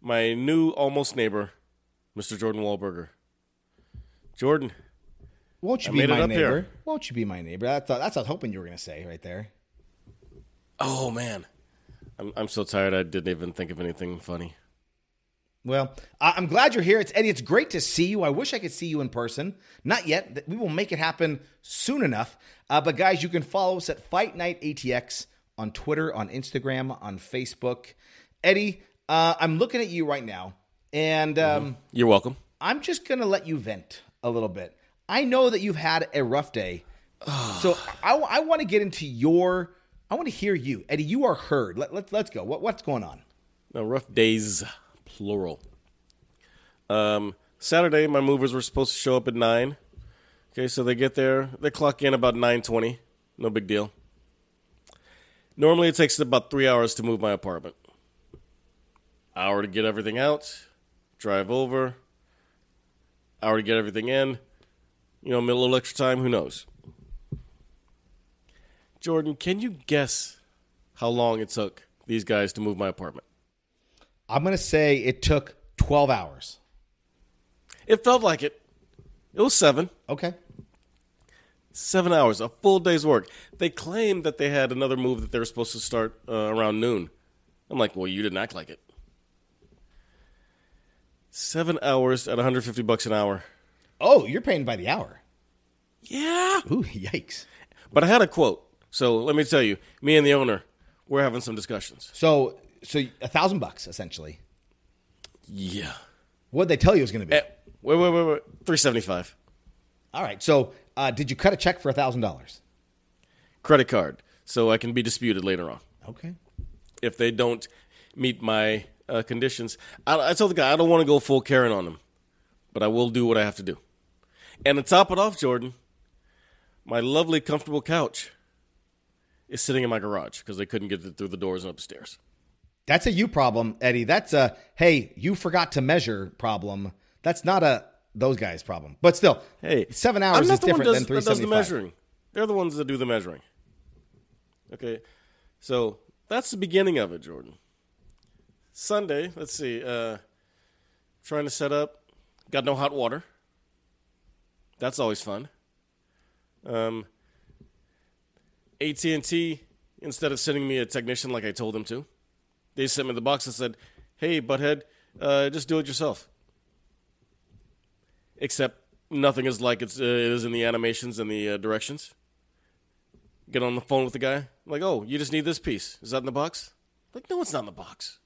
my new almost neighbor, Mr. Jordan Wahlberger. Jordan, Won't you I be made it my up neighbor? here. Won't you be my neighbor? That's, that's what I was hoping you were going to say right there. oh man, I'm, I'm so tired I didn't even think of anything funny. Well, I'm glad you're here. It's Eddie. It's great to see you. I wish I could see you in person. Not yet. We will make it happen soon enough. Uh, but guys, you can follow us at Fight Night ATX on Twitter, on Instagram, on Facebook. Eddie, uh, I'm looking at you right now, and um, You're welcome. I'm just going to let you vent a little bit. I know that you've had a rough day. so I, want to get into your, I want to hear you. Eddie, you are heard. Let, let, let's go. What, what's going on? No, rough days, plural. Um, Saturday, my movers were supposed to show up at nine. Okay, so they get there, they clock in about nine twenty. No big deal. Normally, it takes about three hours to move my apartment. Hour to get everything out, drive over. Hour to get everything in. You know, a little extra time. Who knows? Jordan, can you guess how long it took these guys to move my apartment? I'm going to say it took 12 hours. It felt like it. It was seven. Okay. Seven hours, a full day's work. They claimed that they had another move that they were supposed to start uh, around noon. I'm like, well, you didn't act like it. Seven hours at 150 bucks an hour. Oh, you're paying by the hour. Yeah. Ooh, yikes. But I had a quote. So let me tell you, me and the owner, we're having some discussions. So, so a thousand bucks essentially. Yeah. What they tell you it was going to be? Eh, wait, wait, wait, wait. 375. All right. So, uh, did you cut a check for a thousand dollars? Credit card. So I can be disputed later on. Okay. if they don't meet my uh, conditions. I, I told the guy I don't want to go full Karen on them, but I will do what I have to do. And to top it off, Jordan, my lovely, comfortable couch is sitting in my garage because they couldn't get it through the doors and upstairs. That's a you problem, Eddie. That's a hey, you forgot to measure problem. That's not a those guys problem. But still, Hey, seven hours is different does, than three that does the measuring. They're the ones that do the measuring. Okay, so that's the beginning of it, Jordan. Sunday, let's see. Uh, trying to set up. Got no hot water. That's always fun. Um, AT and T, instead of sending me a technician like I told them to, they sent me the box and said, "Hey, butthead, uh, just do it yourself." Except nothing is like it's, uh, it is in the animations and the uh, directions. Get on the phone with the guy, like, "Oh, you just need this piece. Is that in the box?" Like, no, it's not in the box.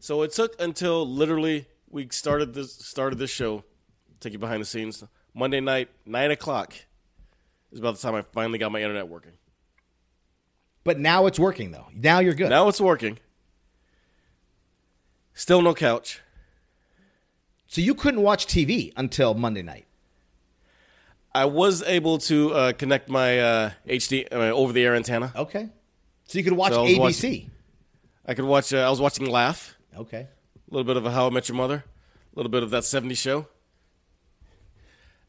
So it took until literally we started this started this show. Take you behind the scenes. Monday night, nine o'clock, is about the time I finally got my internet working. But now it's working though. Now you're good. Now it's working. Still no couch. So you couldn't watch TV until Monday night. I was able to uh, connect my uh, HD uh, over the air antenna. Okay. So you could watch So I ABC. watching- I could watch. Uh, I was watching Laugh. Okay. A little bit of a How I Met Your Mother. A little bit of that '70s show.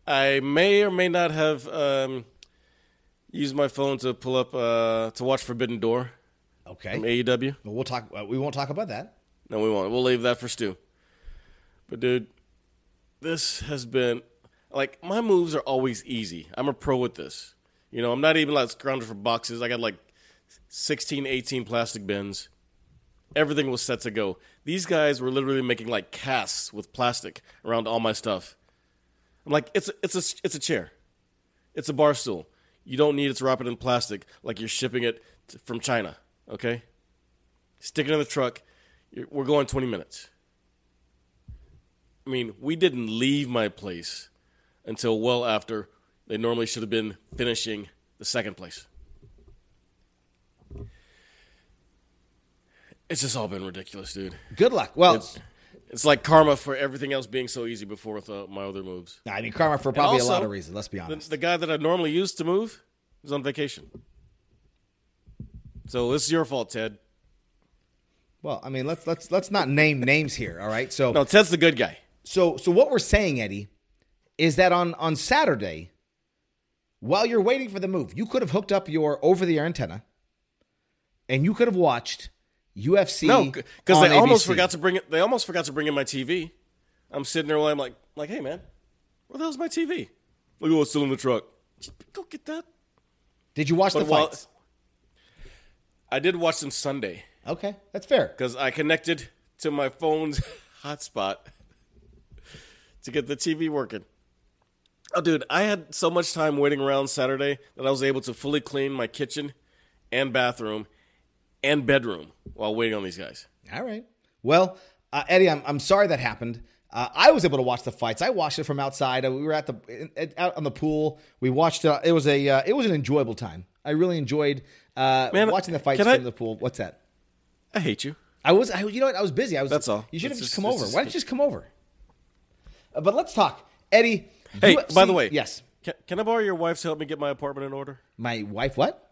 I may or may not have um, used my phone to pull up uh, to watch Forbidden Door Okay. from AEW. Well, we'll talk. Uh, we won't talk about that. No, we won't. We'll leave that for Stu. But dude, this has been like my moves are always easy. I'm a pro with this. You know, I'm not even like scrounging for boxes. I got like 16, 18 plastic bins. Everything was set to go. These guys were literally making like casts with plastic around all my stuff. I'm like, it's a, it's a it's a chair, it's a bar stool. You don't need it to wrap it in plastic like you're shipping it t- from China. Okay, stick it in the truck. We're going 20 minutes. I mean, we didn't leave my place until well after they normally should have been finishing the second place. It's just all been ridiculous, dude. Good luck. Well, It's- It's like karma for everything else being so easy before with uh, my other moves. I mean, karma for probably also, a lot of reasons. Let's be The, honest. the guy that I normally use to move is on vacation. So this is your fault, Ted. well, I mean, let's let's let's not name names here. All right. So No, Ted's the good guy. so so what we're saying, Eddie, is that on on Saturday, while you're waiting for the move, you could have hooked up your over the air antenna, and you could have watched UFC. No, because they almost forgot to bring it. They almost forgot to bring in my TV. I'm sitting there while I'm like, like, hey man, where the hell's my TV? Look, oh, it's still in the truck. Go get that. Did you watch the But while- fights? I did watch them Sunday Okay, that's fair. because I connected to my phone's hotspot to get the TV working. Oh, dude, I had so much time waiting around Saturday that I was able to fully clean my kitchen and bathroom and bedroom while waiting on these guys. All right. Well, uh, Eddie, I'm, I'm sorry that happened. Uh, I was able to watch the fights. I watched it from outside. Uh, We were at the out on the pool. We watched. Uh, it was a uh, it was an enjoyable time. I really enjoyed uh, Man, watching the fights can I- from the pool. What's that? I hate you. I was. I, you know what? I was busy. I was. That's all. You should have just just- come over. just- Why don't you just come over? Uh, but let's talk, Eddie. Hey, UFC by the way, yes, can, can I borrow your wife to help me get my apartment in order? my wife. What?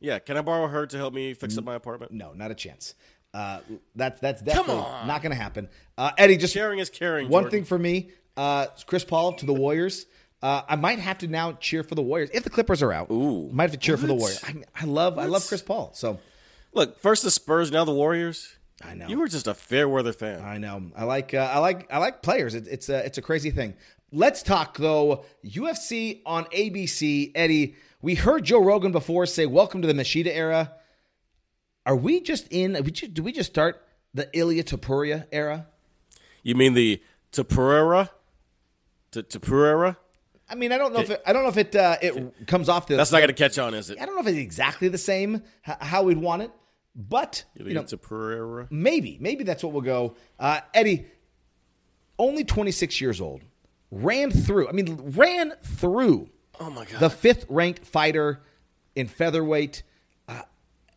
Yeah, can I borrow her to help me fix up my apartment? No, not a chance. Uh, that's that's definitely not going to happen. Uh, Eddie, just Sharing is caring. One Jordan. thing for me, uh, Chris Paul to the Warriors. Uh, I might have to now cheer for the Warriors if the Clippers are out. Ooh. might have to cheer for the Warriors. I, I love, I love Chris Paul. So Look, first the Spurs, now the Warriors. I know. You were just a fair weather fan. I know. I like, uh, I like, I like players. It, it's a, it's a crazy thing. Let's talk though. UFC on ABC. Eddie, we heard Joe Rogan before say, "Welcome to the Machida era." Are we just in? We just, do we just start the Ilia Topuria era? You mean the Tapurera? T- Tapurera? I mean, I don't know if it, I don't know if it uh, it comes off the. That's not going to catch on, is it? I don't know if it's exactly the same how we'd want it, but you Ilya know, Tapurera? maybe maybe that's what we'll go. Uh, Eddie, only 26 years old, ran through. I mean, ran through Oh my god. the fifth ranked fighter in featherweight. Uh,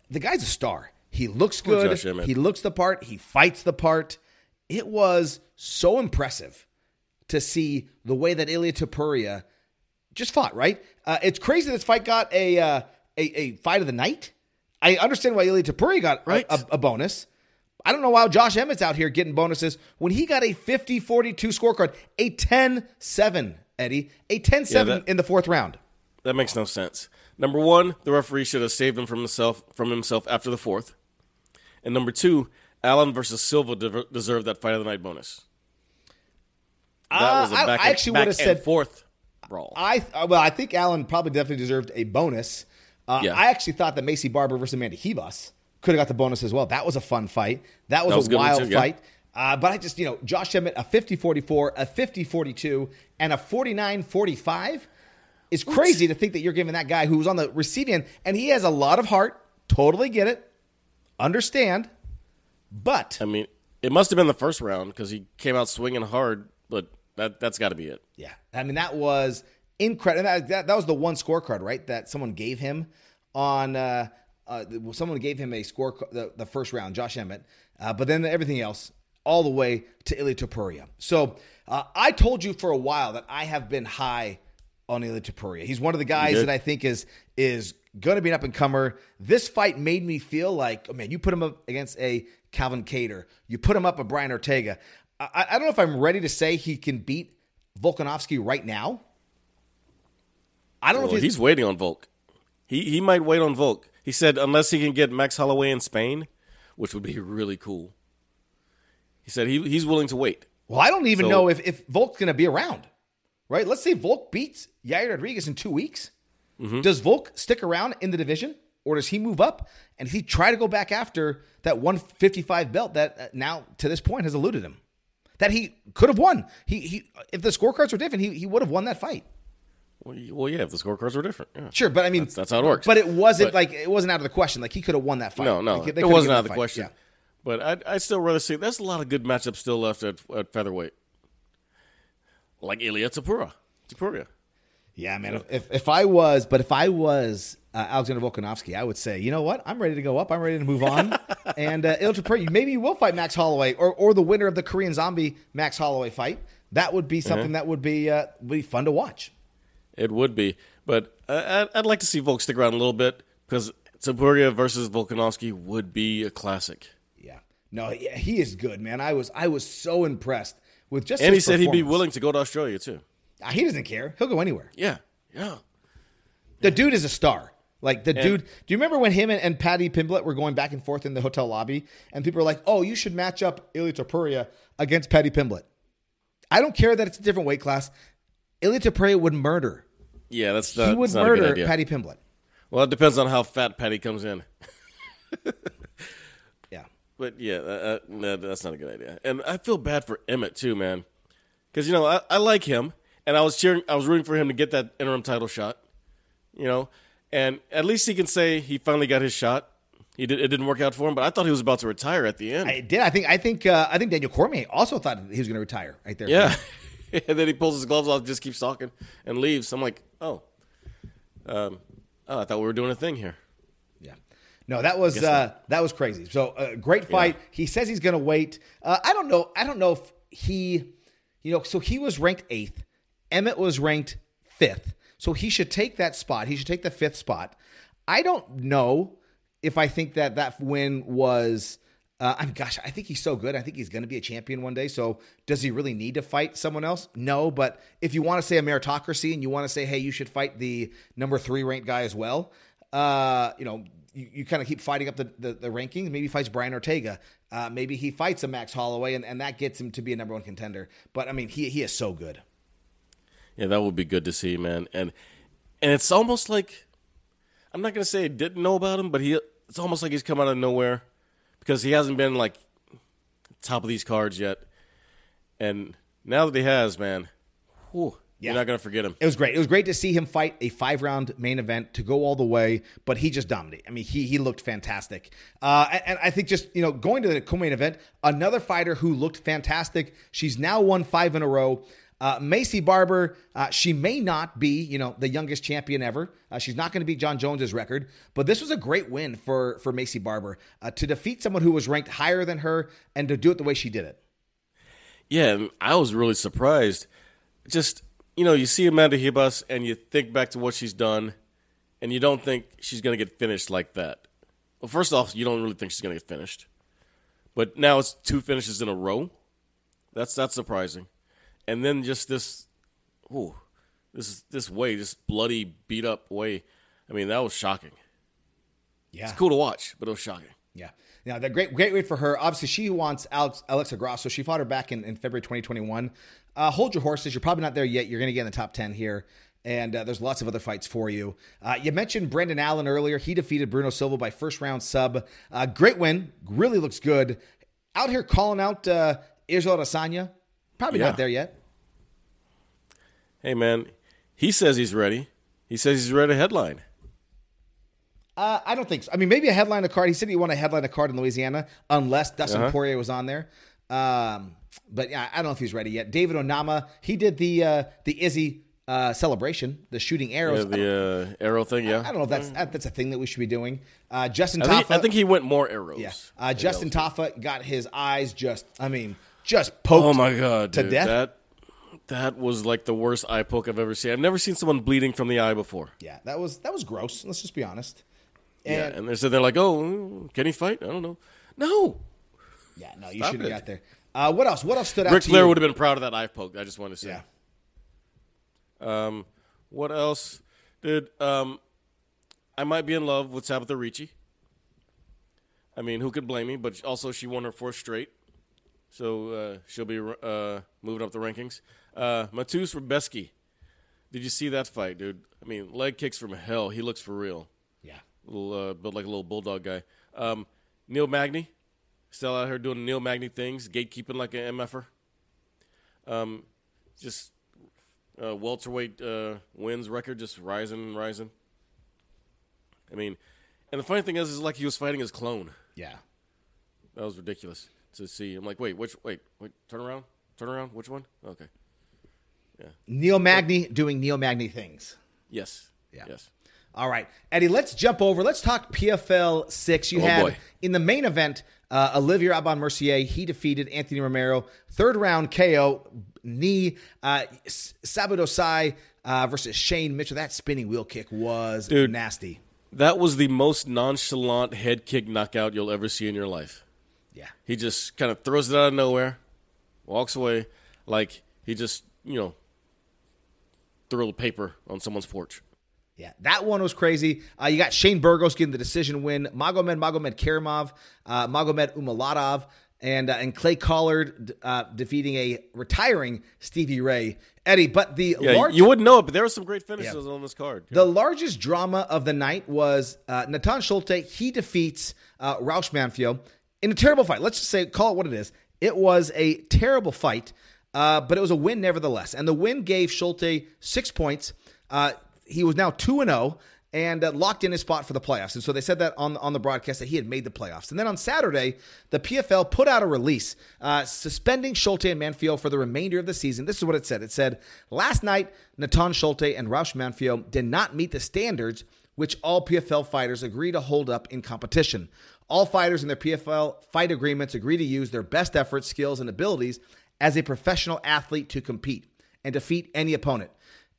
the guy's a star. He looks good. Josh He looks the part. He fights the part. It was so impressive to see the way that Ilia Topuria just fought. Right? Uh, it's crazy this fight got a, uh, a a fight of the night. I understand why Ilia Topuria got a- Right. a, a bonus. I don't know why Josh Emmett's out here getting bonuses when he got a 50 42 scorecard, a 10 7, Eddie, a 10 7 that- in the fourth round. That makes no sense. Number one, the referee should have saved him from himself from himself after the fourth. And number two, Allen versus Silva de- deserved that fight of the night bonus. That Uh, was a back, I and, actually back would've said- forth brawl. I well, I think Allen probably definitely deserved a bonus. Uh, Yeah. I actually thought that Maycee Barber versus Amanda Ribas could have got the bonus as well. That was a fun fight. That was, That was a a good one wild too, yeah. Uh, but I just, you know, Josh Emmett, a 50 44, a 50 42, and a 49 45 is crazy to think that you're giving that guy who was on the receiving end, and he has a lot of heart. Totally get it. Understand. But I mean, it must have been the first round because he came out swinging hard, but that that's got to be it. Yeah, I mean that was incredible. That, that that was the one scorecard, right? That someone gave him on. Uh, uh, someone gave him a score the, the first round, Josh Emmett, uh, but then everything else all the way to Ilia Topuria. So uh, I told you for a while that I have been high on Ilia Topuria. He's one of the guys that I think is is going to be an up and comer. This fight made me feel like, oh man, you put him up against a Calvin Kattar, you put him up a Brian Ortega. I, I don't know if I'm ready to say he can beat Volkanovski right now. I don't know if he's, he's, waiting on Volk. He he might wait on Volk. He said unless he can get Max Holloway in Spain, which would be really cool. He said he he's willing to wait. well. I don't even So- know if if Volk's going to be around. Right? Let's say Volk beats Yair Rodriguez in two weeks. Mm-hmm. Does Volk stick around in the division, or does he move up and he try to go back after that 155 belt that uh, now to this point has eluded him? That he could have won. He he. If the scorecards were different, he he would have won that fight. Well, yeah, if the scorecards were different. Yeah. Sure, but I mean That's- that's how it works. But it wasn't But- like it wasn't out of the question. Like he could have won that fight. No, no, Like, they it wasn't out of the fight. question. Yeah. But I'd, I'd still rather see. There's a lot of good matchups still left at, at featherweight, like Ilya Tapura. Topuria. Yeah, man. If if I was, but if I was uh, Alexander Volkanovski, I would say, you know what? I'm ready to go up. I'm ready to move on. and uh, Ilia Topuria, maybe you will fight Max Holloway or or the winner of the Korean Zombie Max Holloway fight. That would be something that would be uh, be fun to watch. It would be, but uh, I'd, I'd like to see Volk stick around a little bit because Topuria versus Volkanovski would be a classic. Yeah. No, he, he is good, man. I was I was so impressed with just. And he said he'd be willing to go to Australia too. Uh, He doesn't care. He'll go anywhere. Yeah, yeah. The dude is a star. Like the dude. Do you remember when him and, and Paddy Pimblett were going back and forth in the hotel lobby, and people were like, "Oh, you should match up Ilia Topuria against Paddy Pimblett." I don't care that it's a different weight class. Ilia Topuria would murder. Yeah, that's he not, would not a murder. Paddy Pimblett. Well, it depends on how fat Paddy comes in. But yeah, uh, uh, no, that's not a good idea. And I feel bad for Emmett too, man, because you know I, I like him, and I was cheering, I was rooting for him to get that interim title shot, you know, and at least he can say he finally got his shot. He did, it didn't work out for him, but I thought he was about to retire at the end. I did. I think. I think. Uh, I think Daniel Cormier also thought he was going to retire right there. yeah, and then he pulls his gloves off, just keeps talking, and leaves. I'm like, oh, um, oh, I thought we were doing a thing here. Yeah. No, that was uh, that was crazy. So uh, great fight. He says he's going to wait. Uh, I don't know. I don't know if he, you know, so he was ranked eighth. Emmett was ranked fifth. So he should take that spot. He should take the fifth spot. I don't know if I think that that win was. Uh, I'm gosh, I think he's so good. I think he's going to be a champion one day. So, does he really need to fight someone else? No. But if you want to say a meritocracy and you want to say, hey, you should fight the number three ranked guy as well, uh, you know, you, you kind of keep fighting up the, the, the rankings. Maybe he fights Brian Ortega. Uh, maybe he fights a Max Holloway, and, and that gets him to be a number one contender. But I mean, he he is so good. Yeah, that would be good to see, man. And and it's almost like I'm not gonna say I didn't know about him, but he it's almost like he's come out of nowhere because he hasn't been like top of these cards yet. And now that he has, man, whew, Yeah. you're not gonna forget him. It was great. It was great to see him fight a five round main event to go all the way, but he just dominated. I mean, he he looked fantastic. Uh, and, and I think just you know going to the co-main event, another fighter who looked fantastic. She's now won five in a row. Uh, Maycee Barber, uh, she may not be, you know, the youngest champion ever. Uh, she's not going to beat Jon Jones's record, but this was a great win for for Maycee Barber uh, to defeat someone who was ranked higher than her and to do it the way she did it. Yeah, I was really surprised. Just you know, you see Amanda Ribas and you think back to what she's done, and you don't think she's gonna get finished like that. Well, first off, you don't really think she's gonna get finished, but now it's two finishes in a row. That's that's surprising, and then just this, ooh, this this way, this bloody beat up way. I mean, that was shocking. Yeah, It's cool to watch, but it was shocking. Yeah. Now, the great great wait for her. Obviously, she wants Alex, Alexa Grasso. She fought her back in, in February 2021. Uh, hold your horses. You're probably not there yet. You're going to get in the top 10 here. And uh, there's lots of other fights for you. Uh, you mentioned Brendan Allen earlier. He defeated Bruno Silva by first round sub. Uh, great win. Really looks good. Out here calling out uh, Israel Adesanya. Probably Yeah. not there yet. Hey man, he says he's ready. He says he's ready to headline. Uh, I don't think so. I mean, maybe a headline a card. He said he wanted a headline a card in Louisiana unless Dustin Uh-huh. Poirier was on there. Um, but yeah, I don't know if he's ready yet. David Onama, he did the uh, the Izzy uh, celebration, the shooting arrows. I, don't, the uh, arrow thing, yeah. I don't know if that's that, that's a thing that we should be doing. Uh, Justin I Tafa, think, I think he went more arrows. yeah. Uh, Justin Yeah. Tafa got his eyes just, I mean, just poked. Oh my god, to dude, death? that that was like the worst eye poke I've ever seen. I've never seen someone bleeding from the eye before. Yeah, that was that was gross. Let's just be honest. Yeah, And, and they're sitting there like, "Oh, can he fight?" I don't know. No, yeah, no, you shouldn't it. have got there. Uh, what else? What else stood out Ric Flair would have been proud of that eye poke. I just wanted to say. Yeah. Um, what else, dude? Um, I might be in love with Tabitha Ricci. I mean, who could blame me? But also, she won her fourth straight, so uh, she'll be uh, moving up the rankings. Uh, Mateusz Rebecki. Did you see that fight, dude? I mean, leg kicks from hell. He looks for real. Little uh, built like a little bulldog guy. Um, Neil Magny, still out here doing Neil Magny things, gatekeeping like an mf'er. Um, just uh, welterweight uh, wins record just rising and rising. I mean, and the funny thing is, is like he was fighting his clone. Yeah. That was ridiculous to see. I'm like, wait, which? Wait, wait, turn around, turn around. Which one? Okay. Yeah. Neil Magny doing Neil Magny things. Yes. Yeah. Yes. All right, Eddie, let's jump over. Let's talk PFL 6. You Oh, had boy. in the main event, uh, Olivier Aubin-Mercier. He defeated Anthony Romero. Third round KO, knee. Uh, Sadibou Sy uh, versus Shane Mitchell. That spinning wheel kick was Dude. nasty. That was the most nonchalant head kick knockout you'll ever see in your life. Yeah. He just kind of throws it out of nowhere, walks away like he just, you know, threw a paper on someone's porch. Yeah, that one was crazy. Uh, you got Shane Burgos getting the decision win. Magomed Magomedkerimov, uh, Magomed Umalatov, and uh, and Clay Collard uh, defeating a retiring Stevie Ray. Eddie, but the Yeah, large, you wouldn't know it, but there were some great finishes Yeah. on this card. The largest drama of the night was uh, Natan Schulte. He defeats uh, Raush Manfio in a terrible fight. Let's just say, call it what it is. It was a terrible fight, uh, but it was a win nevertheless. And the win gave Schulte six points. Uh, he was now 2 and 0 and uh, locked in his spot for the playoffs. And so they said that on, on the broadcast that he had made the playoffs. And then on Saturday, the PFL put out a release uh, suspending Schulte and Manfio for the remainder of the season. This is what it said. It said, Last night, Natan Schulte and Raush Manfio did not meet the standards which all PFL fighters agree to hold up in competition. All fighters in their PFL fight agreements agree to use their best efforts, skills, and abilities as a professional athlete to compete and defeat any opponent.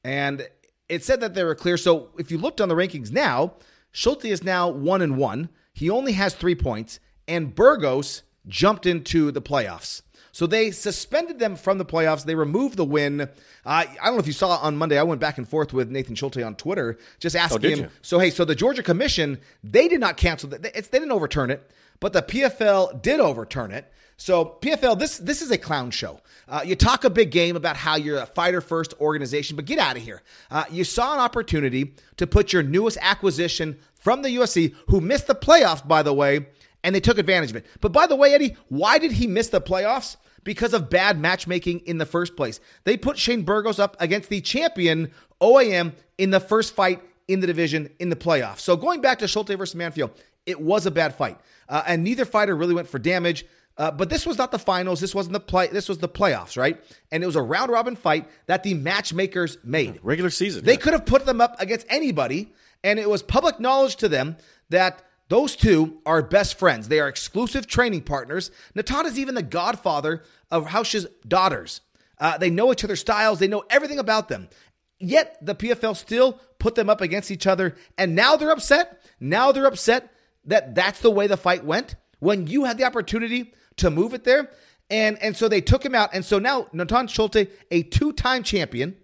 And it said that they were clear. So if you looked on the rankings now, Schulte is now one and one. He only has three points, and Burgos jumped into the playoffs. So they suspended them from the playoffs. They removed the win. Uh, I don't know if you saw on Monday. I went back and forth with Natan Schulte on Twitter, just asking did him. you? So hey, so the Georgia Commission they did not cancel that. It's, they didn't overturn it, but the PFL did overturn it. So PFL, this this is a clown show. Uh, you talk a big game about how you're a fighter first organization, but get out of here. Uh, you saw an opportunity to put your newest acquisition from the UFC, who missed the playoffs by the way, and they took advantage of it. But by the way, Eddie, why did he miss the playoffs? Because of bad matchmaking in the first place. They put Shane Burgos up against the champion OAM in the first fight in the division in the playoffs. So going back to Schulte versus Manfield, it was a bad fight, uh, and neither fighter really went for damage. Uh, but this was not the finals. This wasn't the play. This was the playoffs, right? And it was a round robin fight that the matchmakers made. Regular season. They yeah. could have put them up against anybody, and it was public knowledge to them that those two are best friends. They are exclusive training partners. Natan is even the godfather of Raush's daughters. Uh, they know each other's styles, they know everything about them. Yet the PFL still put them up against each other, and now they're upset. Now they're upset that that's the way the fight went when you had the opportunity to move it there. And, and so they took him out. And so now Natan Schulte, a two time champion,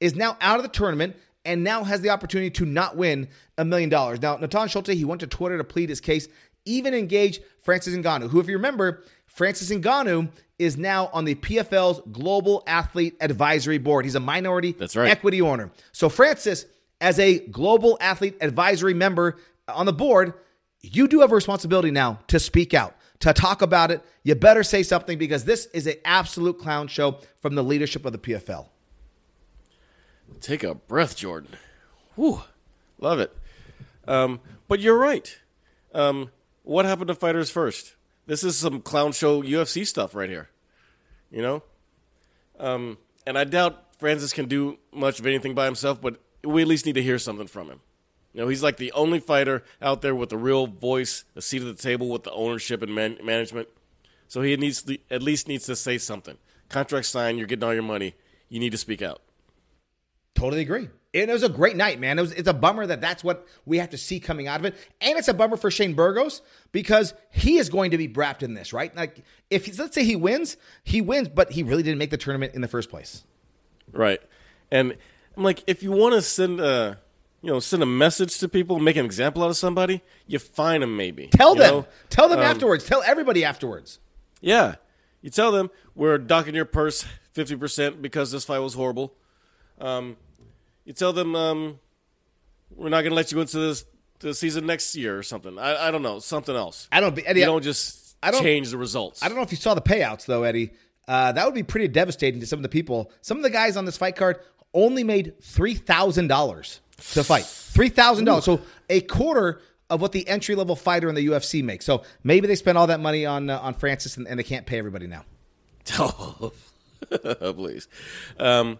is now out of the tournament and now has the opportunity to not win a million dollars. Now, Natan Schulte, he went to Twitter to plead his case, even engage Francis Ngannou, who, if you remember, Francis Ngannou is now on the PFL's Global Athlete Advisory Board. He's a minority That's right. equity owner. So, Francis, as a Global Athlete Advisory member on the board, you do have a responsibility now to speak out, to talk about it. You better say something because this is an absolute clown show from the leadership of the PFL. Take a breath, Jordan. Whew. Love it. Um, but you're right. Um, what happened to fighters first? This is some clown show UFC stuff right here. You know? Um, and I doubt Francis can do much of anything by himself, but we at least need to hear something from him. You know, he's like the only fighter out there with a real voice, a seat at the table with the ownership and man- management. So he needs to, at least needs to say something. Contract signed, you're getting all your money. You need to speak out. Totally agree. And it was a great night, man. It was, it's a bummer that that's what we have to see coming out of it. And it's a bummer for Shane Burgos because he is going to be wrapped in this, right? Like, if he's, let's say he wins, he wins, but he really didn't make the tournament in the first place. Right. And I'm like, if you want to send a, you know, send a message to people, make an example out of somebody, you find them maybe. Tell them. know? Tell them Um, afterwards. Tell everybody afterwards. Yeah. You tell them we're docking your purse 50% because this fight was horrible. Um, you tell them um, we're not going to let you go into this the season next year or something. I, I don't know, something else. I don't. Eddie, you don't just I don't- change the results. I don't know if you saw the payouts though, Eddie. Uh, that would be pretty devastating to some of the people. Some of the guys on this fight card only made three thousand dollars to fight. Three thousand dollars, so a quarter of what the entry level fighter in the UFC makes. So maybe they spent all that money on uh, on Francis, and, and they can't pay everybody now. Oh, please. Um,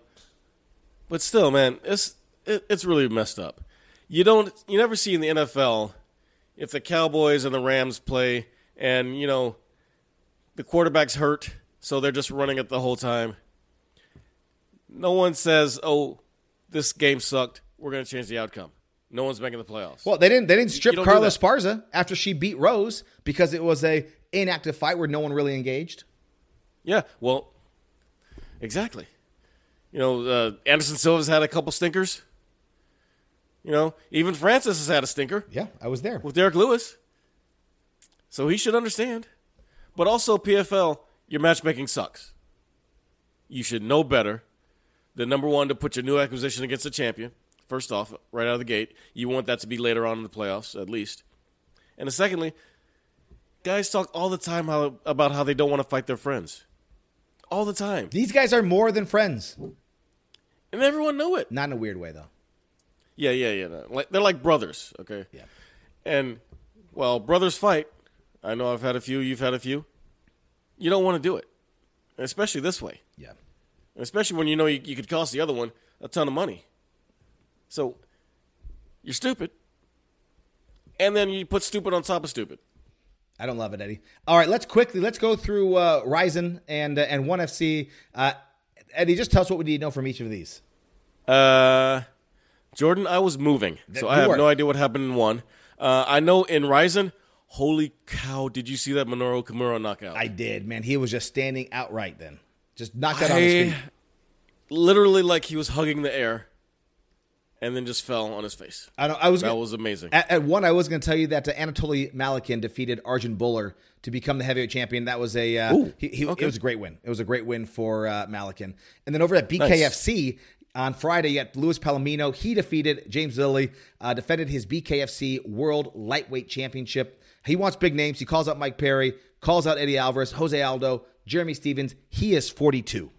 But still, man, it's it, it's really messed up. You don't you never see in the NFL if the Cowboys and the Rams play and you know the quarterback's hurt, so they're just running it the whole time. No one says, "Oh, this game sucked. We're going to change the outcome." No one's making the playoffs. Well, they didn't. They didn't strip Carla that. Esparza after she beat Rose because it was a inactive fight where no one really engaged. Yeah, well, exactly. You know, uh, Anderson Silva's had a couple stinkers. You know, even Francis has had a stinker Yeah, I was there. with Derrick Lewis. So he should understand. But also, PFL, your matchmaking sucks. You should know better than number one to put your new acquisition against a champion. First off, right out of the gate, you want that to be later on in the playoffs, at least. And secondly, guys talk all the time how, about how they don't want to fight their friends. All the time. These guys are more than friends. And everyone knew it. Not in a weird way, though. Yeah, yeah, yeah. no. Like, they're like brothers, okay? Yeah. And, well, brothers fight. I know I've had a few, you've had a few. You don't want to do it, especially this way. Yeah. Especially when you know you, you could cost the other one a ton of money. So, you're stupid. And then you put stupid on top of stupid. I don't love it, Eddie. All right, let's quickly let's go through uh, RIZIN and uh, and One FC. Uh, Eddie, just tell us what we need to know from each of these. Uh, Jordan, I was moving, so I have no idea what happened in one. Uh, I know in RIZIN, holy cow, did you see that Minoru Kimura knockout? I did, man. He was just standing outright then, just knocked out on his feet. literally like he was hugging the air, and then just fell on his face. I don't. I was. That gonna- was amazing. At, at one, I was going to tell you that uh, Anatoly Malykhin defeated Arjan Bhullar to become the heavyweight champion. That was a uh, Ooh, he, he, okay. it was a great win. It was a great win for uh, Malikin. And then over at BKFC on Friday, you got Luis Palomino. He defeated James Lilly, uh, defended his BKFC World Lightweight Championship. He wants big names. He calls out Mike Perry, calls out Eddie Alvarez, Jose Aldo, Jeremy Stevens. He is 42.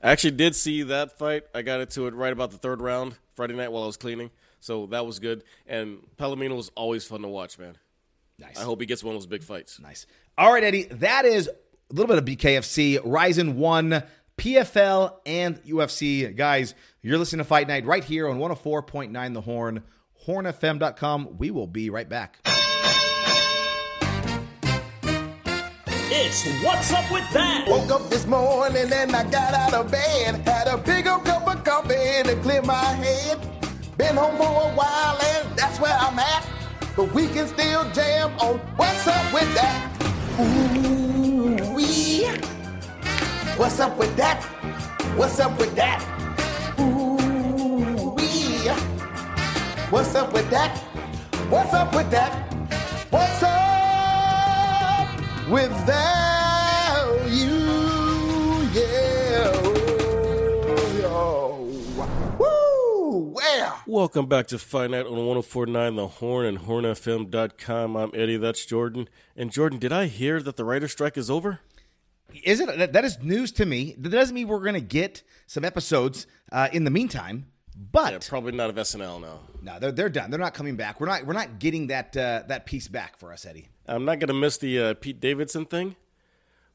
I actually did see that fight. I got into it right about the third round Friday night while I was cleaning, so that was good. And Palomino was always fun to watch, man. Nice. I hope he gets one of those big fights. Nice. All right, Eddie. That is a little bit of BKFC, RIZIN 1, PFL, and UFC. Guys, you're listening to Fight Night right here on 104.9 The Horn, hornfm.com. We will be right back. It's What's Up With That? Woke up this morning and I got out of bed. Had a big old cup of coffee to clear my head. Been home for a while and that's where I'm at. But we can still jam on What's Up With That. Ooh, wee. What's up with that? What's up with that? Ooh, wee. What's up with that? What's up with that? What's up with that? Welcome back to Fight Night on 1049 The Horn and hornfm.com. I'm Eddie, that's Jordan. And Jordan, did I hear that the writer's strike is over? Is it that, that is news to me? That doesn't mean we're going to get some episodes uh, in the meantime, but Yeah, probably not of SNL now. no, they're, they're done. They're not coming back. We're not we're not getting that uh, that piece back for us, Eddie. I'm not going to miss the uh, Pete Davidson thing,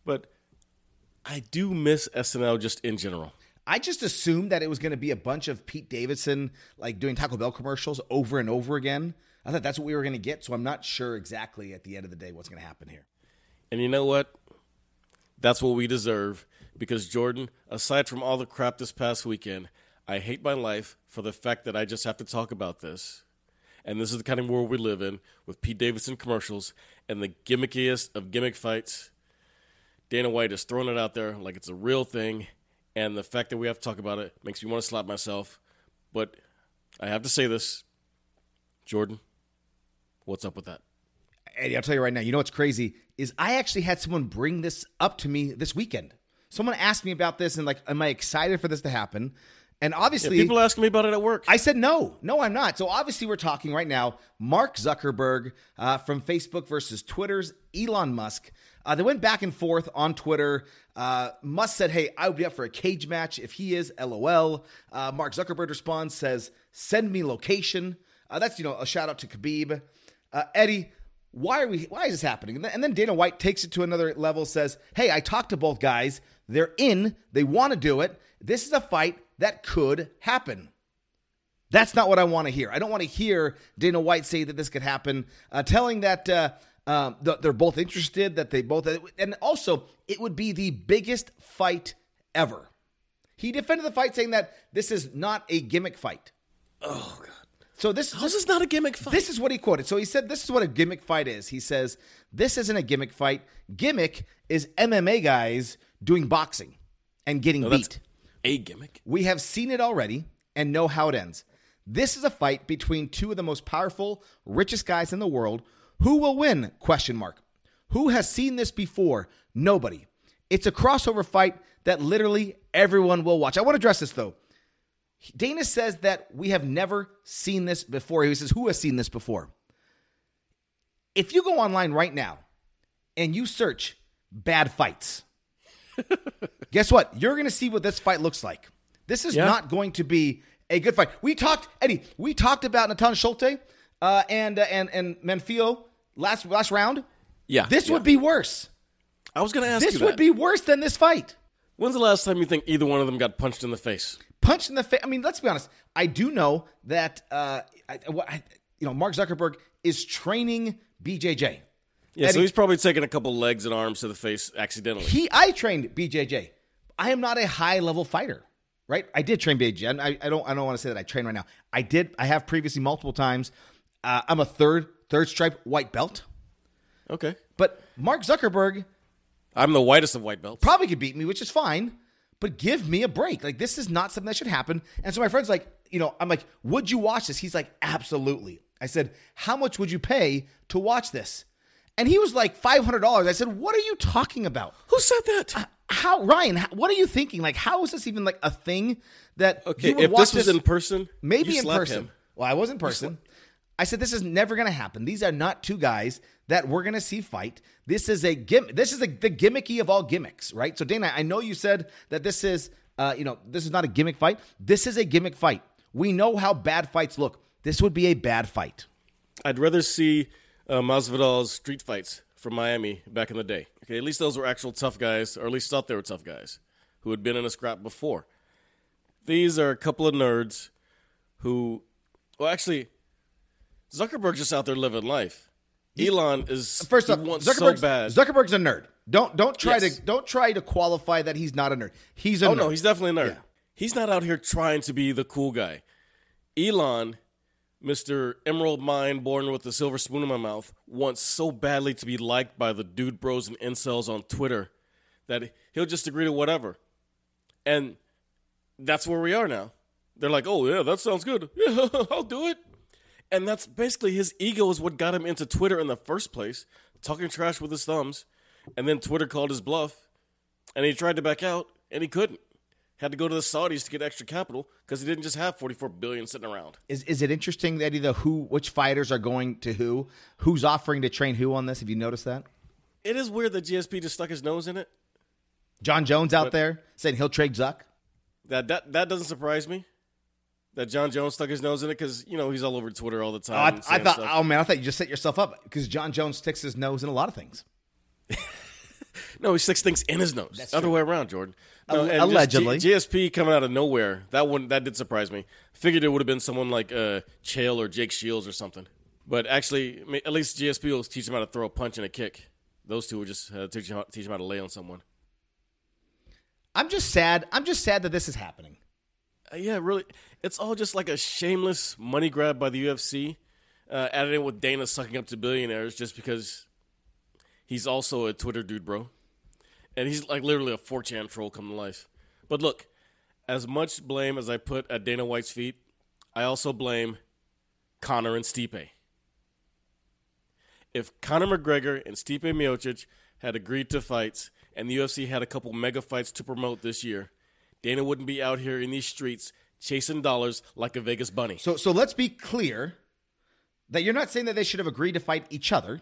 but I do miss SNL just in general. I just assumed that it was going to be a bunch of Pete Davidson like doing Taco Bell commercials over and over again. I thought that's what we were going to get, so I'm not sure exactly at the end of the day what's going to happen here. And you know what? That's what we deserve because Jordan, aside from all the crap this past weekend, I hate my life for the fact that I just have to talk about this. And this is the kind of world we live in with Pete Davidson commercials and the gimmickiest of gimmick fights. Dana White is throwing it out there like it's a real thing. And the fact that we have to talk about it makes me want to slap myself. But I have to say this Jordan, what's up with that? Eddie, I'll tell you right now. You know what's crazy is I actually had someone bring this up to me this weekend. Someone asked me about this and like, am I excited for this to happen? And obviously, People asking me about it at work. I said no, no, I'm not. So obviously, we're talking right now. Mark Zuckerberg uh, from Facebook versus Twitter's Elon Musk. Uh, they went back and forth on Twitter. Uh, Musk said, "Hey, I would be up for a cage match if he is." LOL. Uh, Mark Zuckerberg responds, says, "Send me location." Uh, that's you know a shout out to Khabib. Uh, Eddie, why are we? Why is this happening? And then, and then Dana White takes it to another level. Says, "Hey, I talked to both guys. They're in. They want to do it. This is a fight that could happen. That's not what I want to hear. I don't want to hear Dana White say that this could happen, uh, telling that uh, um, th- they're both interested, that they both, and also it would be the biggest fight ever. He defended the fight, saying that this is not a gimmick fight. Oh god. So this, This is not a gimmick fight. this is what he quoted. So he said, This is what a gimmick fight is. He says, This isn't a gimmick fight. Gimmick is MMA guys doing boxing and getting No, beat. A gimmick. We have seen it already and know how it ends. This is a fight between two of the most powerful, richest guys in the world. Who will win? Question mark. Who has seen this before? Nobody. It's a crossover fight that literally everyone will watch. I want to address this though. Dana says that we have never seen this before. He says, Who has seen this before? If you go online right now and you search bad fights, guess what? You're going to see what this fight looks like. This is Yeah. not going to be a good fight. We talked, Eddie. We talked about Natan Schulte uh, and uh, and and Manfio last last round. Yeah. This yeah. would be worse. I was going to ask This you that. would be worse than this fight. When's the last time you think either one of them got punched in the face? Punched in the face. I mean, let's be honest. I do know that uh, I, I, you know Mark Zuckerberg is training BJJ. Yeah, so he's probably taking a couple legs and arms to the face accidentally. He, I trained BJJ. I am not a high level fighter, right? I did train BJJ. I, I don't, I don't want to say that I train right now. I did. I have previously multiple times. Uh, I'm a third, third stripe white belt. okay. But Mark Zuckerberg I'm the whitest of white belts. probably could beat me, which is fine. But give me a break. Like this is not something that should happen. And so my friend's like, you know, I'm like, would you watch this? He's like, absolutely. I said, how much would you pay to watch this? And he was like, five hundred dollars. I said, what are you talking about? Who said that? How Ryan? What are you thinking? Like, how is this even like a thing that Okay, if this was in person, maybe in person? him. Well, I was in person. I said this is never going to happen. These are not two guys that we're going to see fight. This is a gim. This is a, the gimmicky of all gimmicks, right? So Dana, I know you said that this is, uh, you know, this is not a gimmick fight. This is a gimmick fight. We know how bad fights look. This would be a bad fight. I'd rather see uh, Masvidal's street fights from Miami back in the day. Okay, at least those were actual tough guys, or at least thought they were tough guys who had been in a scrap before. These are a couple of nerds who, well, actually, Zuckerberg's just out there living life. Elon is First off, Zuckerberg's, so bad. Zuckerberg's a nerd. Don't don't try Yes. to don't try to qualify that he's not a nerd. He's a oh nerd. no, he's definitely a nerd. Yeah. He's not out here trying to be the cool guy. Elon, Mr. Emerald Mind, born with a silver spoon in my mouth, wants so badly to be liked by the dude bros and incels on Twitter that he'll just agree to whatever. And that's where we are now. They're like, oh, yeah, that sounds good. Yeah, I'll do it. And that's basically his ego is what got him into Twitter in the first place, talking trash with his thumbs. And then Twitter called his bluff, and he tried to back out, and he couldn't. Had to go to the Saudis to get extra capital because he didn't just have 44 billion sitting around. Is is it interesting, Eddie, the who which fighters are going to who? Who's offering to train who on this? Have you noticed that? It is weird that GSP just stuck his nose in it. Jon Jones out there saying he'll trade Zuck. That that that doesn't surprise me. That Jon Jones stuck his nose in it because you know he's all over Twitter all the Oh, time. I, I thought, stuff. oh man, I thought you just set yourself up because Jon Jones sticks his nose in a lot of things. No, he sticks things in his nose. Other true. way around, Jordan. No, and just allegedly. G- GSP coming out of nowhere. That one that did surprise me. Figured it would have been someone like uh, Chael or Jake Shields or something. But actually, I mean, at least GSP will teach him how to throw a punch and a kick. Those two will just uh, teach him how, teach him how to lay on someone. I'm just sad. I'm just sad that this is happening. Uh, yeah, really, it's all just like a shameless money grab by the UFC. Uh, added in with Dana sucking up to billionaires just because he's also a Twitter dude, bro. And he's like literally a 4chan troll come to life. But look, as much blame as I put at Dana White's feet, I also blame Conor and Stipe. If Conor McGregor and Stipe Miocic had agreed to fights and the UFC had a couple mega fights to promote this year, Dana wouldn't be out here in these streets chasing dollars like a Vegas bunny. So so let's be clear that you're not saying that they should have agreed to fight each other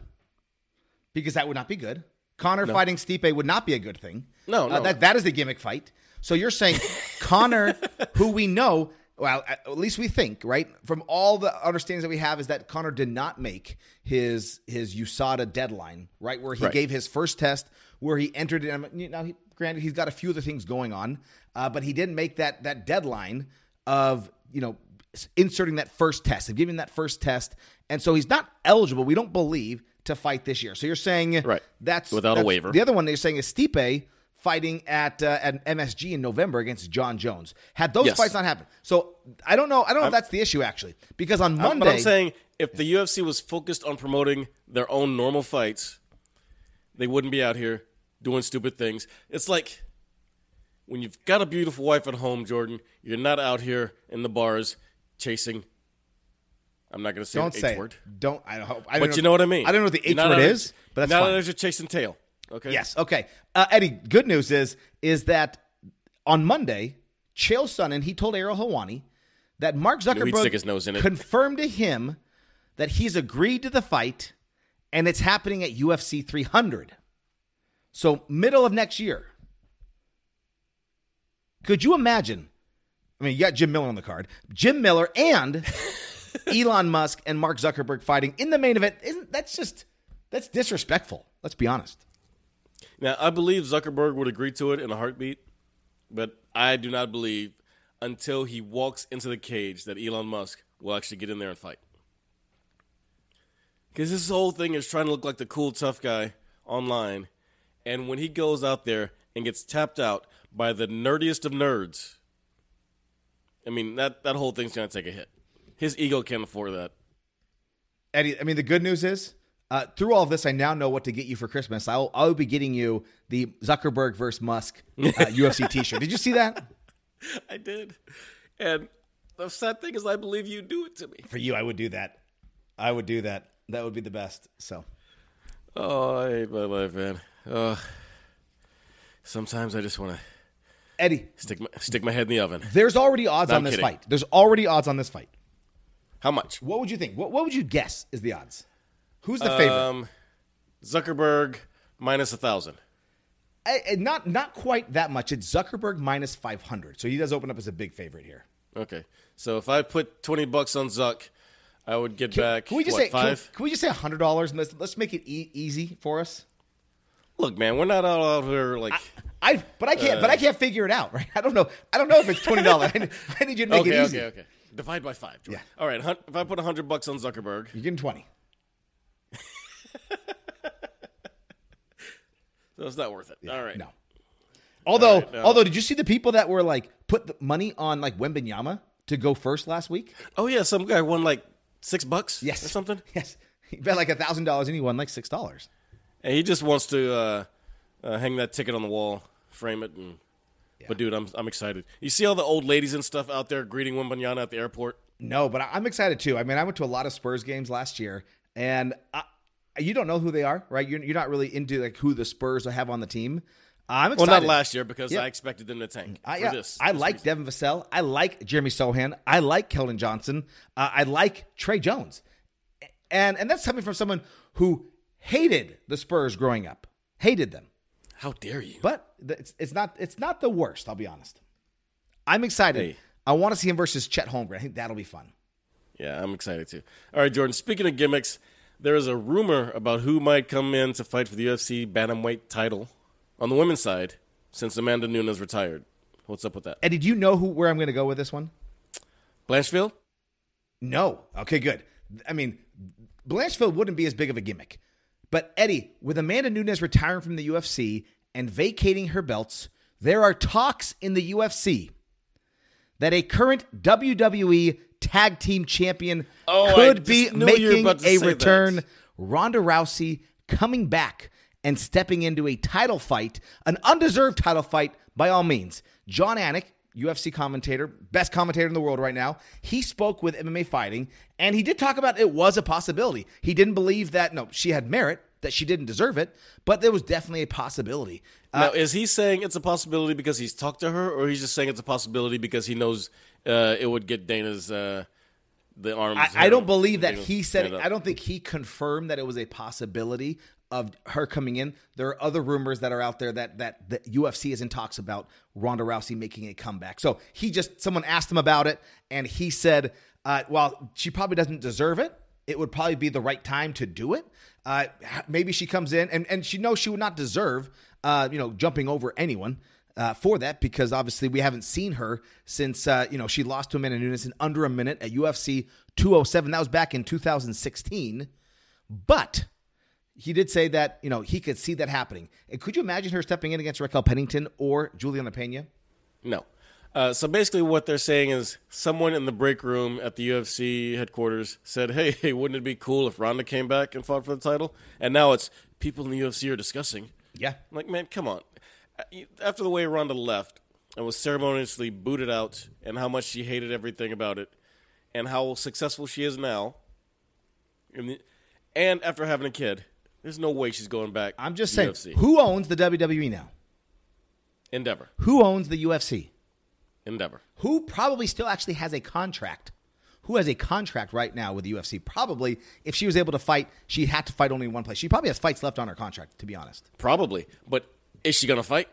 because that would not be good. Conor fighting Stipe would not be a good thing. No, Uh, no. that that is the gimmick fight. So you're saying Conor, who we know, well, at least we think, right? From all the understandings that we have, is that Conor did not make his his USADA deadline, right? Where he Right. gave his first test, where he entered it. and Now he, Granted, he's got a few other things going on, uh, but he didn't make that that deadline of you know inserting that first test, of giving that first test, and so he's not eligible. We don't believe to fight this year. So you're saying Right. That's Without a waiver. The other one they're saying is Stipe fighting at uh, at MSG in November against Jon Jones. Had those Yes. fights not happened, so I don't know. I don't know if that's the issue actually, because on I'm- Monday, But I'm saying if the UFC was focused on promoting their own normal fights, they wouldn't be out here doing stupid things. It's like when you've got a beautiful wife at home, Jordan, you're not out here in the bars chasing. I'm not going to say don't the H say word, it. Don't I hope. I don't but you know what I mean. I don't know what the H word is, but that's not fine. out here chasing tail. Okay. Yes. Okay. Uh, Eddie, good news is is that on Monday, Chael Sonnen he told Ariel Helwani that Mark Zuckerberg stick his nose in it. confirmed to him that he's agreed to the fight, and it's happening at UFC 300. So middle of next year. Could you imagine? I mean, you got Jim Miller on the card. Jim Miller and Elon Musk and Mark Zuckerberg fighting in the main event. Isn't that's just that's disrespectful? Let's be honest. Now, I believe Zuckerberg would agree to it in a heartbeat, but I do not believe until he walks into the cage that Elon Musk will actually get in there and fight. Because this whole thing is trying to look like the cool, tough guy online. And when he goes out there and gets tapped out by the nerdiest of nerds, I mean, that, that whole thing's going to take a hit. His ego can't afford that. Eddie, I mean, the good news is uh, through all of this, I now know what to get you for Christmas. I'll, I'll be getting you the Zuckerberg versus Musk uh, UFC t shirt. Did you see that? I did. And the sad thing is, I believe you do it to me. For you, I would do that. I would do that. That would be the best. So, Oh, I hate my life, man. Sometimes I just want to Eddie, stick my, stick my head in the oven. there's already odds No, on I'm this kidding. fight. There's already odds on this fight. How much? What would you think? What, what would you guess is the odds? Who's the favorite? Um, Zuckerberg minus a thousand. I- I- not not quite that much. It's Zuckerberg minus 500. So he does open up as a big favorite here. Okay, so if I put twenty bucks on Zuck, I would get back Can we just what, say can, five. can we just say hundred dollars let's let's make it e- easy for us? Look, man, we're not all out here like. I but I can't but I can't figure it out, right? I don't know. I don't know if it's twenty dollars. I, need- I need you to make okay, it easy. okay, okay. Divide by five. Jordan. Yeah. All right. hun- If I put hundred bucks on Zuckerberg, You're getting twenty. so it's not worth it. All right. No. Although no. although did you see the people that were like put the money on like Wembanyama to go first last week? Oh yeah, some guy won like six bucks. Yes. Or something. Yes. He bet like a thousand dollars and he won like six dollars. And he just wants to uh, uh, hang that ticket on the wall, frame it, and. But dude, I'm I'm excited. You see all the old ladies and stuff out there greeting Wembanyama at the airport. No, but I'm excited too. I mean, I went to a lot of Spurs games last year, and I, you don't know who they are, right? You're, you're not really into like who the Spurs have on the team. I'm excited. Well, not last year because Yeah. I expected them to tank I, yeah, this. I this like reason. Devin Vassell. I like Jeremy Sochan. I like Keldon Johnson. Uh, I like Tre Jones, and and that's coming from someone who hated the Spurs growing up, hated them. How dare you? But it's, it's not it's not the worst. I'll be honest. I'm excited. Hey. I want to see him versus Chet Holmgren. I think that'll be fun. Yeah, I'm excited too. All right, Jordan. Speaking of gimmicks, there is a rumor about who might come in to fight for the UFC bantamweight title on the women's side since Amanda Nunes retired. What's up with that? And did you know who where I'm going to go with this one? Blanchfield? No. Okay, good. I mean, Blanchfield wouldn't be as big of a gimmick. But Eddie, with Amanda Nunes retiring from the UFC and vacating her belts, there are talks in the UFC that a current WWE Tag Team Champion Oh, could be knew you were making a return. that. Ronda Rousey coming back and stepping into a title fight, an undeserved title fight by all means. Jon Anik, UFC commentator, best commentator in the world right now, he spoke with MMA Fighting and he did talk about it was a possibility. He didn't believe that, no, she had merit, that she didn't deserve it, but there was definitely a possibility. Uh, now, is he saying it's a possibility because he's talked to her, or he's just saying it's a possibility because he knows uh, it would get Dana's uh, the arms? I, I don't believe that he said it. I don't think he confirmed that it was a possibility of her coming in. There are other rumors that are out there that that the UFC is in talks about Ronda Rousey making a comeback. So he just someone asked him about it, and he said, uh, "While she probably doesn't deserve it, it would probably be the right time to do it. Uh, maybe she comes in and and she knows she would not deserve uh, you know, jumping over anyone. Uh, for that, because obviously we haven't seen her since uh, you know she lost to Amanda Nunes in under a minute at UFC 207. That was back in 2016. But he did say that you know he could see that happening. And could you imagine her stepping in against Raquel Pennington or Julianna Peña? No. Uh, so basically, what they're saying is someone in the break room at the UFC headquarters said, "Hey, hey, wouldn't it be cool if Ronda came back and fought for the title?" And now it's people in the UFC are discussing. Yeah, I'm like, man, come on. Uh, After the way Ronda left and was ceremoniously booted out, and how much she hated everything about it, and how successful she is now, and, the, and after having a kid, there's no way she's going back. I'm just saying. UFC. Who owns the WWE now? Endeavor, Who owns the UFC? Endeavor. Who probably still actually has a contract? Who has a contract right now with the UFC? Probably, if she was able to fight, she had to fight only in one place. She probably has fights left on her contract, to be honest. Probably, but is she going to fight?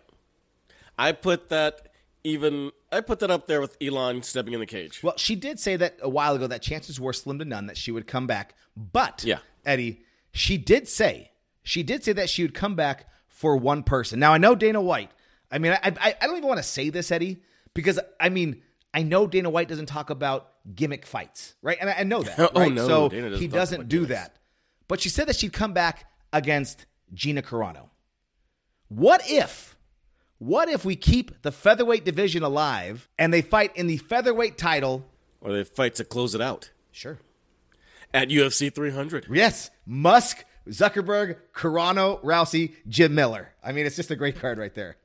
I put that even. I put that up there with Elon stepping in the cage. Well, she did say that a while ago that chances were slim to none that she would come back. But Yeah. Eddie, she did say she did say that she would come back for one person. Now I know Dana White. I mean, I I, I don't even want to say this, Eddie, because I mean I know Dana White doesn't talk about gimmick fights, right? And I, I know that. Oh, no, so Dana doesn't he doesn't do gimmicks. that. But she said that she'd come back against Gina Carano. What if? What if we keep the featherweight division alive and they fight in the featherweight title? or they fight to close it out Sure. At UFC 300. Yes, Musk, Zuckerberg, Carano, Rousey, Jim Miller. I mean, it's just a great card right there.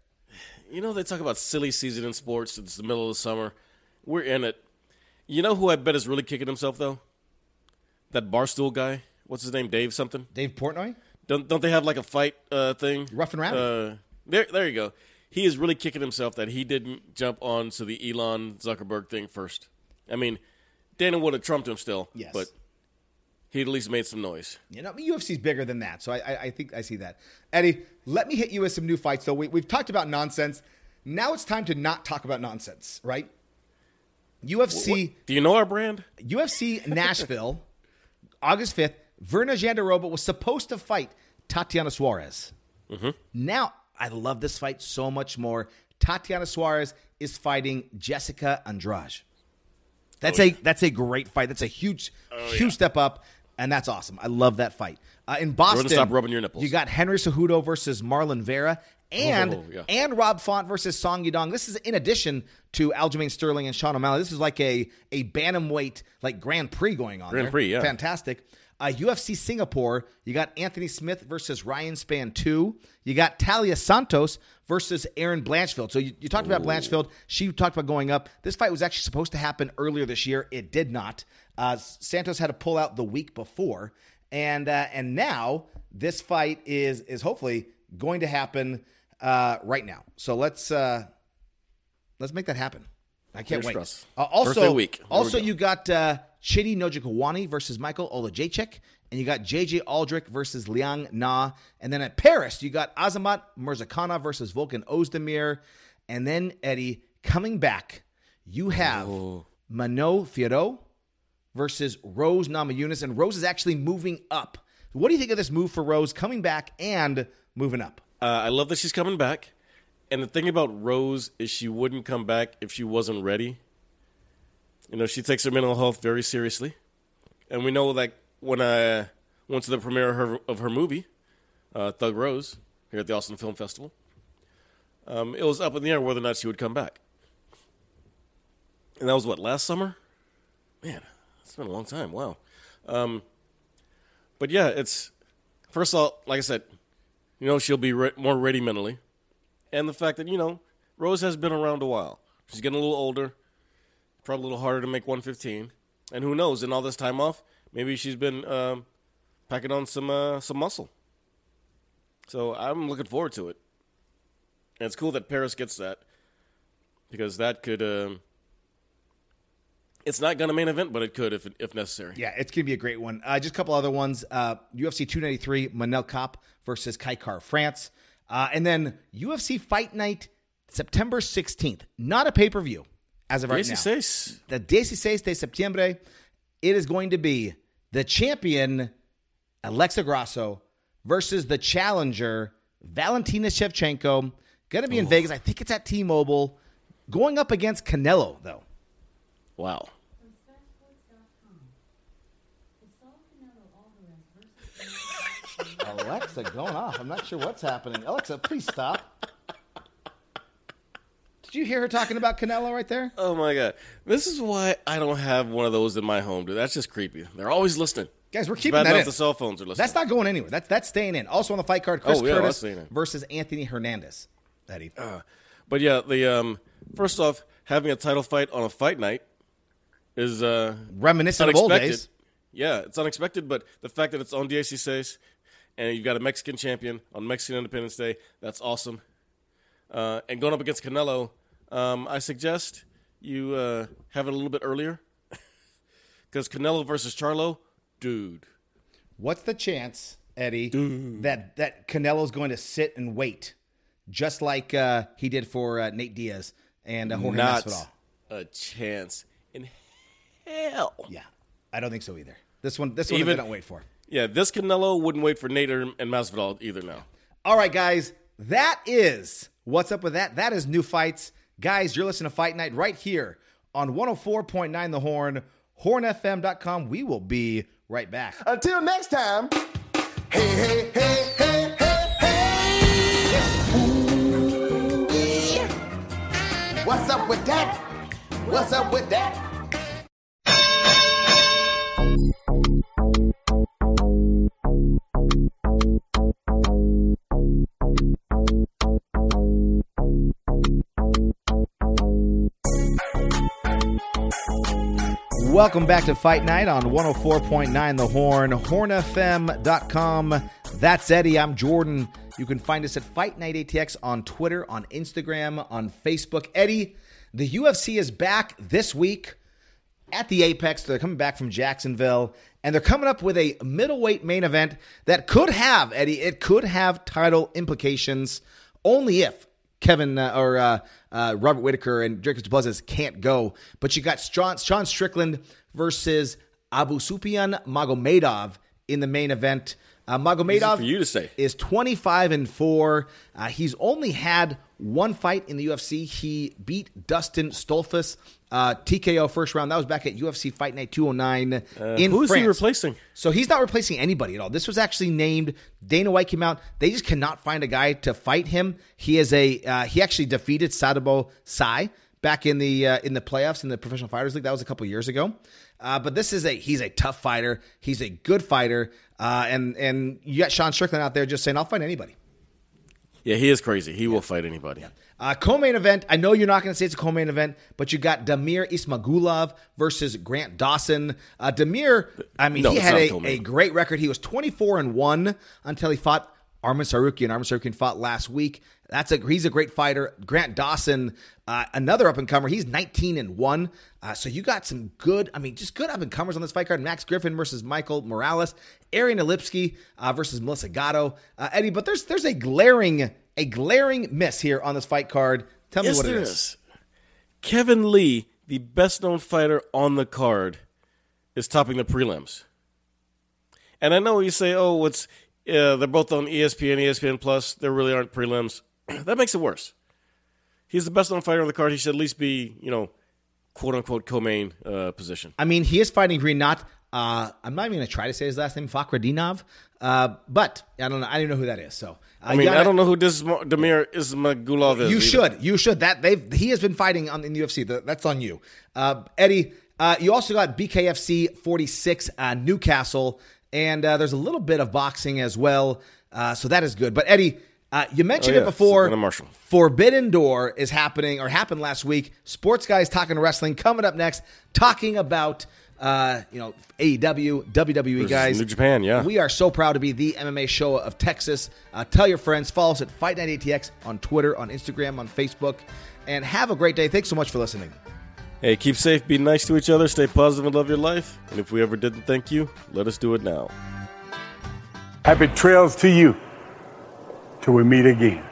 You know they talk about silly season in sports. It's the middle of the summer. We're in it. You know who I bet is really kicking himself though? That barstool guy. What's his name? Dave something. Dave Portnoy? Don't don't they have like a fight uh, thing? Rough and Rowdy. Uh, there there you go. He is really kicking himself that he didn't jump on to the Elon Zuckerberg thing first. I mean, Dana would have trumped him still. Yes. But he at least made some noise. You know, UFC's bigger than that, so I, I, I think I see that. Eddie, let me hit you with some new fights. Though we, we've talked about nonsense. Now it's time to not talk about nonsense, right? UFC Do you know our brand? UFC Nashville, August 5th, Virna Jandiroba was supposed to fight Tatiana Suarez. Mm-hmm. Now, I love this fight so much more. Tatiana Suarez is fighting Jessica Andrade. That's oh, a that's a great fight. That's a huge oh, huge step up, and that's awesome. I love that fight. Uh, in Boston, stop rubbing your nipples. You got Henry Cejudo versus Marlon Vera, and Oh, yeah. and Rob Font versus Song Yadong. This is in addition to Aljamain Sterling and Sean O'Malley. This is like a a bantamweight like Grand Prix going on. Grand there. Prix, yeah. fantastic. Uh, UFC Singapore, you got Anthony Smith versus Ryan Spann 2. You got Taila Santos versus Erin Blanchfield. So you, you talked about Blanchfield. She talked about going up. This fight was actually supposed to happen earlier this year. It did not. Uh, Santos had to pull out the week before. And uh, and now this fight is is hopefully going to happen uh, right now. So let's uh, let's make that happen. I can't wait. crossed. Uh, also, week. We also go. you got uh, Chidi Njokuani versus Michal Oleksiejczuk, and you got JJ Aldrich versus Liang Na, and then at Paris you got Azamat Murzakanov versus Volkan Ozdemir, and then Eddie coming back, you have Oh. Manon Fiorot versus Rose Namajunas, and Rose is actually moving up. What do you think of this move for Rose coming back and moving up? Uh, I love that she's coming back. And the thing about Rose is she wouldn't come back if she wasn't ready. You know, she takes her mental health very seriously. And we know that when I went to the premiere of her, of her movie, uh, Thug Rose, here at the Austin Film Festival, um, it was up in the air whether or not she would come back. And that was what, last summer? Man, been a long time. Wow. Um, but yeah, it's, first of all, like I said, you know, she'll be re- more ready mentally. And the fact that, you know, Rose has been around a while. She's getting a little older, probably a little harder to make 115. And who knows, in all this time off, maybe she's been um, packing on some uh, some muscle. So I'm looking forward to it. And it's cool that Paris gets that because that could. Um, it's not going to main event, but it could if if necessary. Yeah, it's going to be a great one. Uh, just a couple other ones. Uh, UFC 293, Manel Kape versus Kai Kara-France. Uh, and then UFC Fight Night, September 16th. Not a pay per view as of right now. 16. The 16 de septiembre, it is going to be the champion, Alexa Grasso, versus the challenger, Valentina Shevchenko. Going to be in Vegas. I think it's at T-Mobile. Going up against Canelo, though. Wow. Alexa going off. I'm not sure what's happening. Alexa, please stop. Did you hear her talking about Canelo right there? Oh my god. This is why I don't have one of those in my home, dude. That's just creepy. They're always listening. Guys, we're keeping that in. the cell phones are listening. That's not going anywhere. That's that's staying in. Also on the fight card, Chris Oh, yeah, Curtis versus Anthony Hernandez. Eddie. Uh, but yeah, the um first off, having a title fight on a fight night is uh Reminiscent of old unexpected. days. Yeah, it's unexpected, but the fact that it's on DHC6 and you've got a Mexican champion on Mexican Independence Day, that's awesome. Uh, and going up against Canelo, um, I suggest you uh, have it a little bit earlier because Canelo versus Charlo, dude. What's the chance, Eddie, that that Canelo's going to sit and wait, just like uh, he did for uh, Nate Diaz and uh, Jorge Not Masvidal? a chance in hell. Yeah, I don't think so either. This one, this one, Even- they don't wait for. Yeah, this Canelo wouldn't wait for Nate or- and Masvidal either now. All right, guys, that is what's up with that. That is new fights, guys. You're listening to Fight Night right here on 104.9 The Horn, HornFM.com. We will be right back. Until next time, hey, hey, hey, hey, hey, hey. Ooh, yeah. What's up with that? What's up with that? Welcome back to Fight Night on 104.9 The Horn, hornfm.com. That's Eddie. I'm Jordan. You can find us at Fight Night ATX on Twitter, on Instagram, on Facebook. Eddie, the UFC is back this week at the Apex. They're coming back from Jacksonville, and they're coming up with a middleweight main event that could have, Eddie, it could have title implications only if Kevin uh, or uh, uh, Robert Whitaker and Dricus Du Plessis can't go. But you got Sean, Sean Strickland versus Abusupiyan Magomedov in the main event. Uh, Magomedov for you to say. is 25 and 4. Uh, he's only had one fight in the UFC. He beat Dustin Stoltzfus, uh, TKO first round. That was back at UFC Fight Night 209 in Uh, who is France. he replacing? So he's not replacing anybody at all. This was actually named. Dana White came out. They just cannot find a guy to fight him. He is a. Uh, he actually defeated Sadibou Sy back in the uh, in the playoffs in the Professional Fighters League. That was a couple years ago. Uh, but this is a. He's a tough fighter. He's a good fighter. Uh, and and you got Sean Strickland out there just saying, "I'll fight anybody." Yeah, he is crazy. He will fight anybody. Uh, co-main event. I know you're not going to say it's a co-main event, but you got Damir Ismagulov versus Grant Dawson. Uh, Damir, I mean, No, he had a a, a great record. He was 24 and one until he fought Arman Tsarukyan. Arman Tsarukyan fought last week. That's a he's a great fighter. Grant Dawson, uh, another up and comer. He's 19 and one. Uh, so you got some good. I mean, just good up and comers on this fight card. Max Griffin versus Michael Morales. Ariane Lipski uh, versus Melissa Gatto. Uh, Eddie, but there's there's a glaring a glaring miss here on this fight card. Tell me Yes, what it is. is. Kevin Lee, the best known fighter on the card, is topping the prelims. And I know you say, "Oh, it's uh, they're both on ESPN, ESPN Plus. There really aren't prelims." that makes it worse. He's the best known fighter on the card. He should at least be, you know, quote unquote co-main uh, position. I mean, he is fighting Renat. Uh, I'm not even going to try to say his last name, Fakhretdinov. Uh, but I don't know. I don't know who that is. So uh, I mean, Yana- I don't know who this Damir Ismagulov is. You either. should. You should. That they've he has been fighting on in the UFC. That- That's on you, uh, Eddie. Uh, you also got BKFC 46 uh, Newcastle, and uh, there's a little bit of boxing as well. Uh, so that is good. But Eddie, uh, you mentioned Oh, it before. Forbidden Door is happening or happened last week. Sports guys talking wrestling coming up next, talking about. Uh, you know, AEW, WWE Versus guys. New Japan, yeah. We are so proud to be the MMA show of Texas. Uh, tell your friends, follow us at Fight Night ATX on Twitter, on Instagram, on Facebook, and have a great day. Thanks so much for listening. Hey, keep safe, be nice to each other, stay positive, and love your life. And if we ever didn't thank you, let us do it now. Happy trails to you till we meet again.